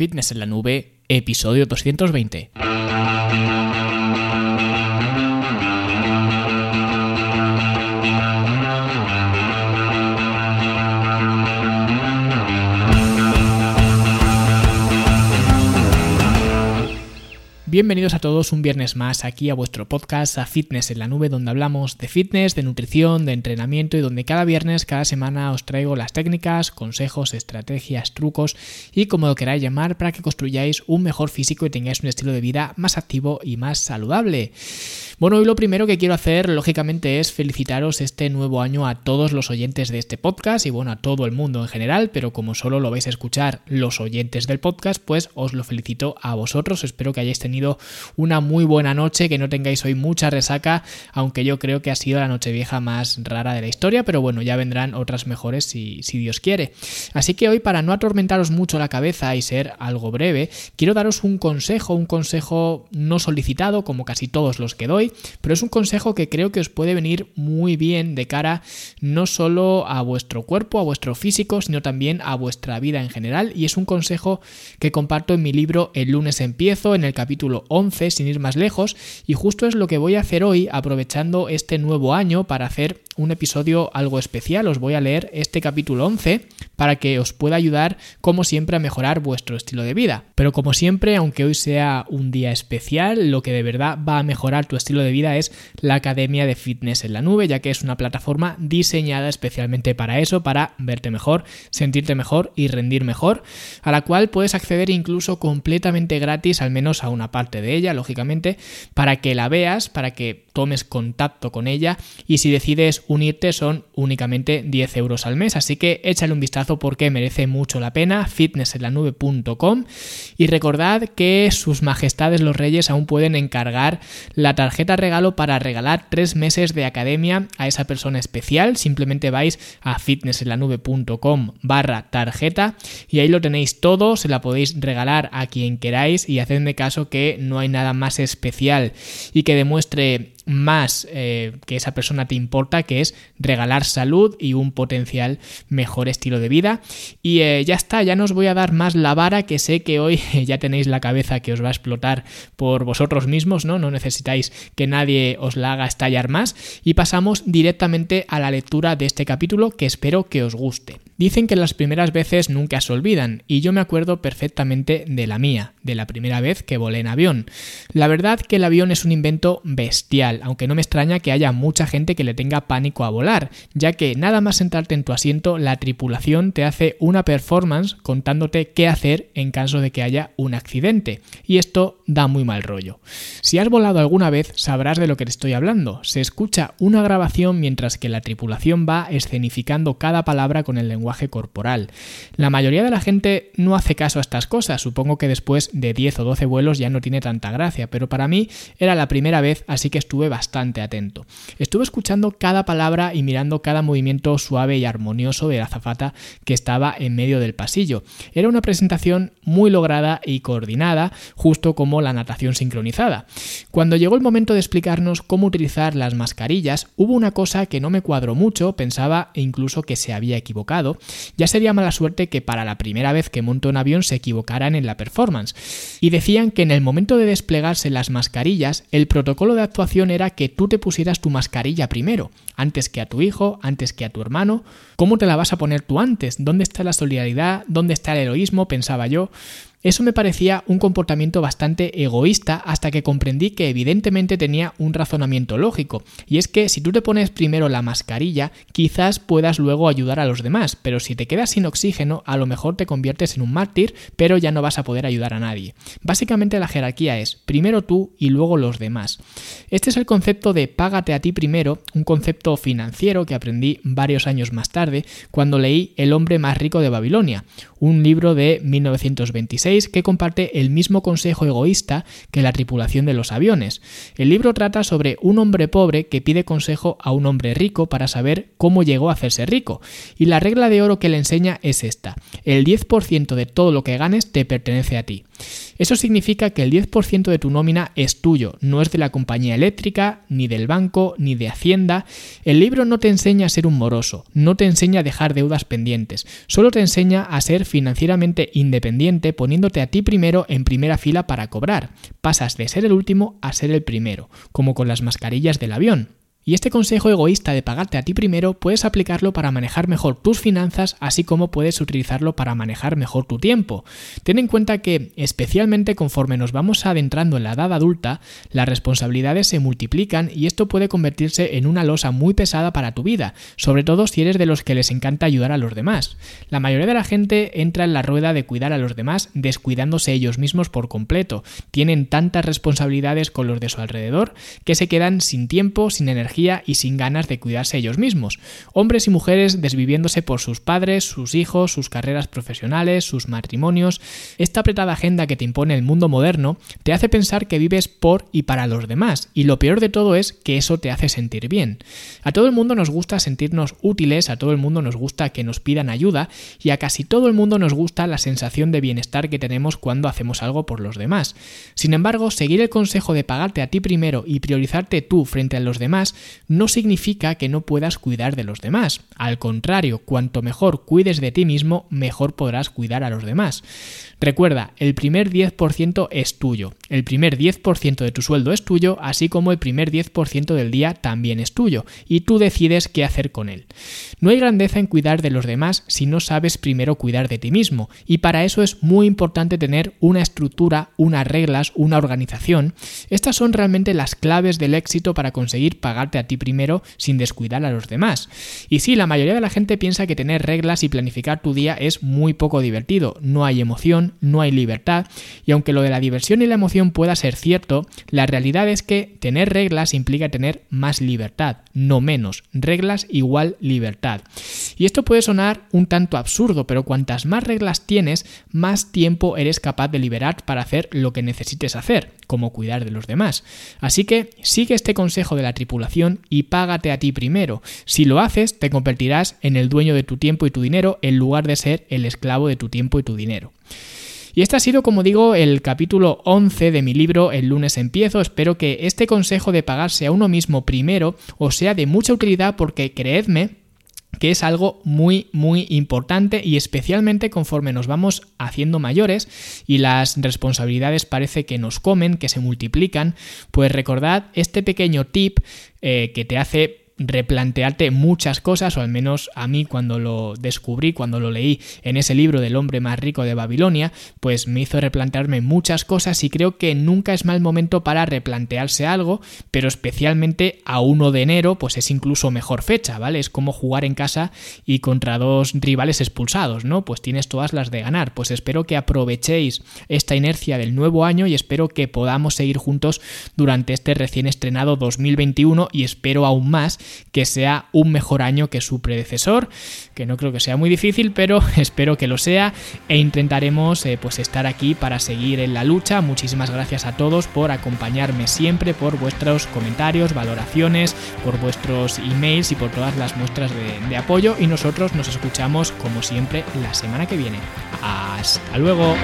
Fitness en la Nube, episodio 220. Bienvenidos a todos un viernes más aquí a vuestro podcast a Fitness en la Nube donde hablamos de fitness, de nutrición, de entrenamiento y donde cada viernes, cada semana os traigo las técnicas, consejos, estrategias, trucos y como lo queráis llamar para que construyáis un mejor físico y tengáis un estilo de vida más activo y más saludable. Bueno, hoy lo primero que quiero hacer, lógicamente, es felicitaros este nuevo año a todos los oyentes de este podcast y bueno, a todo el mundo en general, pero como solo lo vais a escuchar los oyentes del podcast, pues os lo felicito a vosotros. Espero que hayáis tenido una muy buena noche, que no tengáis hoy mucha resaca, aunque yo creo que ha sido la noche vieja más rara de la historia, pero bueno, ya vendrán otras mejores si, si Dios quiere. Así que hoy, para no atormentaros mucho la cabeza y ser algo breve, quiero daros un consejo, un consejo no solicitado, como casi todos los que doy, pero es un consejo que creo que os puede venir muy bien de cara no solo a vuestro cuerpo, a vuestro físico, sino también a vuestra vida en general y es un consejo que comparto en mi libro El lunes empiezo, en el capítulo 11, sin ir más lejos, y justo es lo que voy a hacer hoy aprovechando este nuevo año para hacer un episodio algo especial. Os voy a leer este capítulo 11 para que os pueda ayudar, como siempre, a mejorar vuestro estilo de vida. Pero como siempre, aunque hoy sea un día especial, lo que de verdad va a mejorar tu estilo de vida es la Academia de Fitness en la Nube, ya que es una plataforma diseñada especialmente para eso, para verte mejor, sentirte mejor y rendir mejor, a la cual puedes acceder incluso completamente gratis, al menos a una parte de ella, lógicamente, para que la veas, para que tomes contacto con ella y si decides unirte son únicamente 10 euros al mes, así que échale un vistazo porque merece mucho la pena, fitnessenlanube.com y recordad que sus majestades los reyes aún pueden encargar la tarjeta regalo para regalar 3 meses de academia a esa persona especial, simplemente vais a fitnessenlanube.com barra tarjeta y ahí lo tenéis todo, se la podéis regalar a quien queráis y hacedme caso que no hay nada más especial y que demuestre más eh, que esa persona te importa, que es regalar salud y un potencial mejor estilo de vida. Y eh, ya está, ya no os voy a dar más la vara, que sé que hoy ya tenéis la cabeza que os va a explotar por vosotros mismos, ¿no? No necesitáis que nadie os la haga estallar más. Y pasamos directamente a la lectura de este capítulo que espero que os guste. Dicen que las primeras veces nunca se olvidan, y yo me acuerdo perfectamente de la mía, de la primera vez que volé en avión. La verdad que el avión es un invento bestial, aunque no me extraña que haya mucha gente que le tenga pánico a volar, ya que nada más sentarte en tu asiento, la tripulación te hace una performance contándote qué hacer en caso de que haya un accidente, y esto da muy mal rollo. Si has volado alguna vez, sabrás de lo que te estoy hablando. Se escucha una grabación mientras que la tripulación va escenificando cada palabra con el lenguaje corporal. La mayoría de la gente no hace caso a estas cosas, supongo que después de 10 o 12 vuelos ya no tiene tanta gracia, pero para mí era la primera vez, así que estuve bastante atento. Estuve escuchando cada palabra y mirando cada movimiento suave y armonioso de la azafata que estaba en medio del pasillo. Era una presentación muy lograda y coordinada, justo como la natación sincronizada. Cuando llegó el momento de explicarnos cómo utilizar las mascarillas, hubo una cosa que no me cuadró mucho, pensaba incluso que se había equivocado, ya sería mala suerte que para la primera vez que monto un avión se equivocaran en la performance. Y decían que en el momento de desplegarse las mascarillas, el protocolo de actuación era que tú te pusieras tu mascarilla primero, antes que a tu hijo, antes que a tu hermano. ¿Cómo te la vas a poner tú antes? ¿Dónde está la solidaridad? ¿Dónde está el heroísmo? Pensaba yo. Eso me parecía un comportamiento bastante egoísta hasta que comprendí que evidentemente tenía un razonamiento lógico, y es que si tú te pones primero la mascarilla, quizás puedas luego ayudar a los demás, pero si te quedas sin oxígeno, a lo mejor te conviertes en un mártir, pero ya no vas a poder ayudar a nadie. Básicamente la jerarquía es primero tú y luego los demás. Este es el concepto de págate a ti primero, un concepto financiero que aprendí varios años más tarde cuando leí El hombre más rico de Babilonia, un libro de 1926 que comparte el mismo consejo egoísta que la tripulación de los aviones. El libro trata sobre un hombre pobre que pide consejo a un hombre rico para saber cómo llegó a hacerse rico. Y la regla de oro que le enseña es esta. El 10% de todo lo que ganes te pertenece a ti. Eso significa que el 10% de tu nómina es tuyo, no es de la compañía eléctrica, ni del banco, ni de Hacienda. El libro no te enseña a ser un moroso, no te enseña a dejar deudas pendientes, solo te enseña a ser financieramente independiente poniéndote a ti primero en primera fila para cobrar. Pasas de ser el último a ser el primero, como con las mascarillas del avión. Y este consejo egoísta de pagarte a ti primero puedes aplicarlo para manejar mejor tus finanzas, así como puedes utilizarlo para manejar mejor tu tiempo. Ten en cuenta que, especialmente conforme nos vamos adentrando en la edad adulta, las responsabilidades se multiplican y esto puede convertirse en una losa muy pesada para tu vida, sobre todo si eres de los que les encanta ayudar a los demás. La mayoría de la gente entra en la rueda de cuidar a los demás descuidándose ellos mismos por completo. Tienen tantas responsabilidades con los de su alrededor que se quedan sin tiempo, sin energía, y sin ganas de cuidarse ellos mismos. Hombres y mujeres desviviéndose por sus padres, sus hijos, sus carreras profesionales, sus matrimonios. Esta apretada agenda que te impone el mundo moderno te hace pensar que vives por y para los demás, y lo peor de todo es que eso te hace sentir bien. A todo el mundo nos gusta sentirnos útiles, a todo el mundo nos gusta que nos pidan ayuda, y a casi todo el mundo nos gusta la sensación de bienestar que tenemos cuando hacemos algo por los demás. Sin embargo, seguir el consejo de pagarte a ti primero y priorizarte tú frente a los demás no significa que no puedas cuidar de los demás. Al contrario, cuanto mejor cuides de ti mismo, mejor podrás cuidar a los demás. Recuerda, el primer 10% es tuyo. El primer 10% de tu sueldo es tuyo, así como el primer 10% del día también es tuyo, y tú decides qué hacer con él. No hay grandeza en cuidar de los demás si no sabes primero cuidar de ti mismo, y para eso es muy importante tener una estructura, unas reglas, una organización. Estas son realmente las claves del éxito para conseguir a ti primero sin descuidar a los demás. Y sí, la mayoría de la gente piensa que tener reglas y planificar tu día es muy poco divertido, no hay emoción, no hay libertad, y aunque lo de la diversión y la emoción pueda ser cierto, la realidad es que tener reglas implica tener más libertad, no menos. Reglas igual libertad. Y esto puede sonar un tanto absurdo, pero cuantas más reglas tienes, más tiempo eres capaz de liberar para hacer lo que necesites hacer, como cuidar de los demás. Así que sigue este consejo de la tripulación y págate a ti primero. Si lo haces, te convertirás en el dueño de tu tiempo y tu dinero en lugar de ser el esclavo de tu tiempo y tu dinero. Y este ha sido, como digo, el capítulo 11 de mi libro El lunes empiezo. Espero que este consejo de pagarse a uno mismo primero os sea de mucha utilidad porque creedme que es algo muy muy importante y especialmente conforme nos vamos haciendo mayores y las responsabilidades parece que nos comen, que se multiplican, pues recordad este pequeño tip eh, que te hace replantearte muchas cosas, o al menos a mí cuando lo descubrí, cuando lo leí en ese libro del hombre más rico de Babilonia, pues me hizo replantearme muchas cosas y creo que nunca es mal momento para replantearse algo, pero especialmente a 1 de enero, pues es incluso mejor fecha, ¿vale? Es como jugar en casa y contra dos rivales expulsados, ¿no? Pues tienes todas las de ganar. Pues espero que aprovechéis esta inercia del nuevo año y espero que podamos seguir juntos durante este recién estrenado 2021 y espero aún más que sea un mejor año que su predecesor, que no creo que sea muy difícil, pero espero que lo sea e intentaremos eh, pues estar aquí para seguir en la lucha. Muchísimas gracias a todos por acompañarme siempre, por vuestros comentarios, valoraciones, por vuestros emails y por todas las muestras de, de apoyo y nosotros nos escuchamos como siempre la semana que viene. Hasta luego.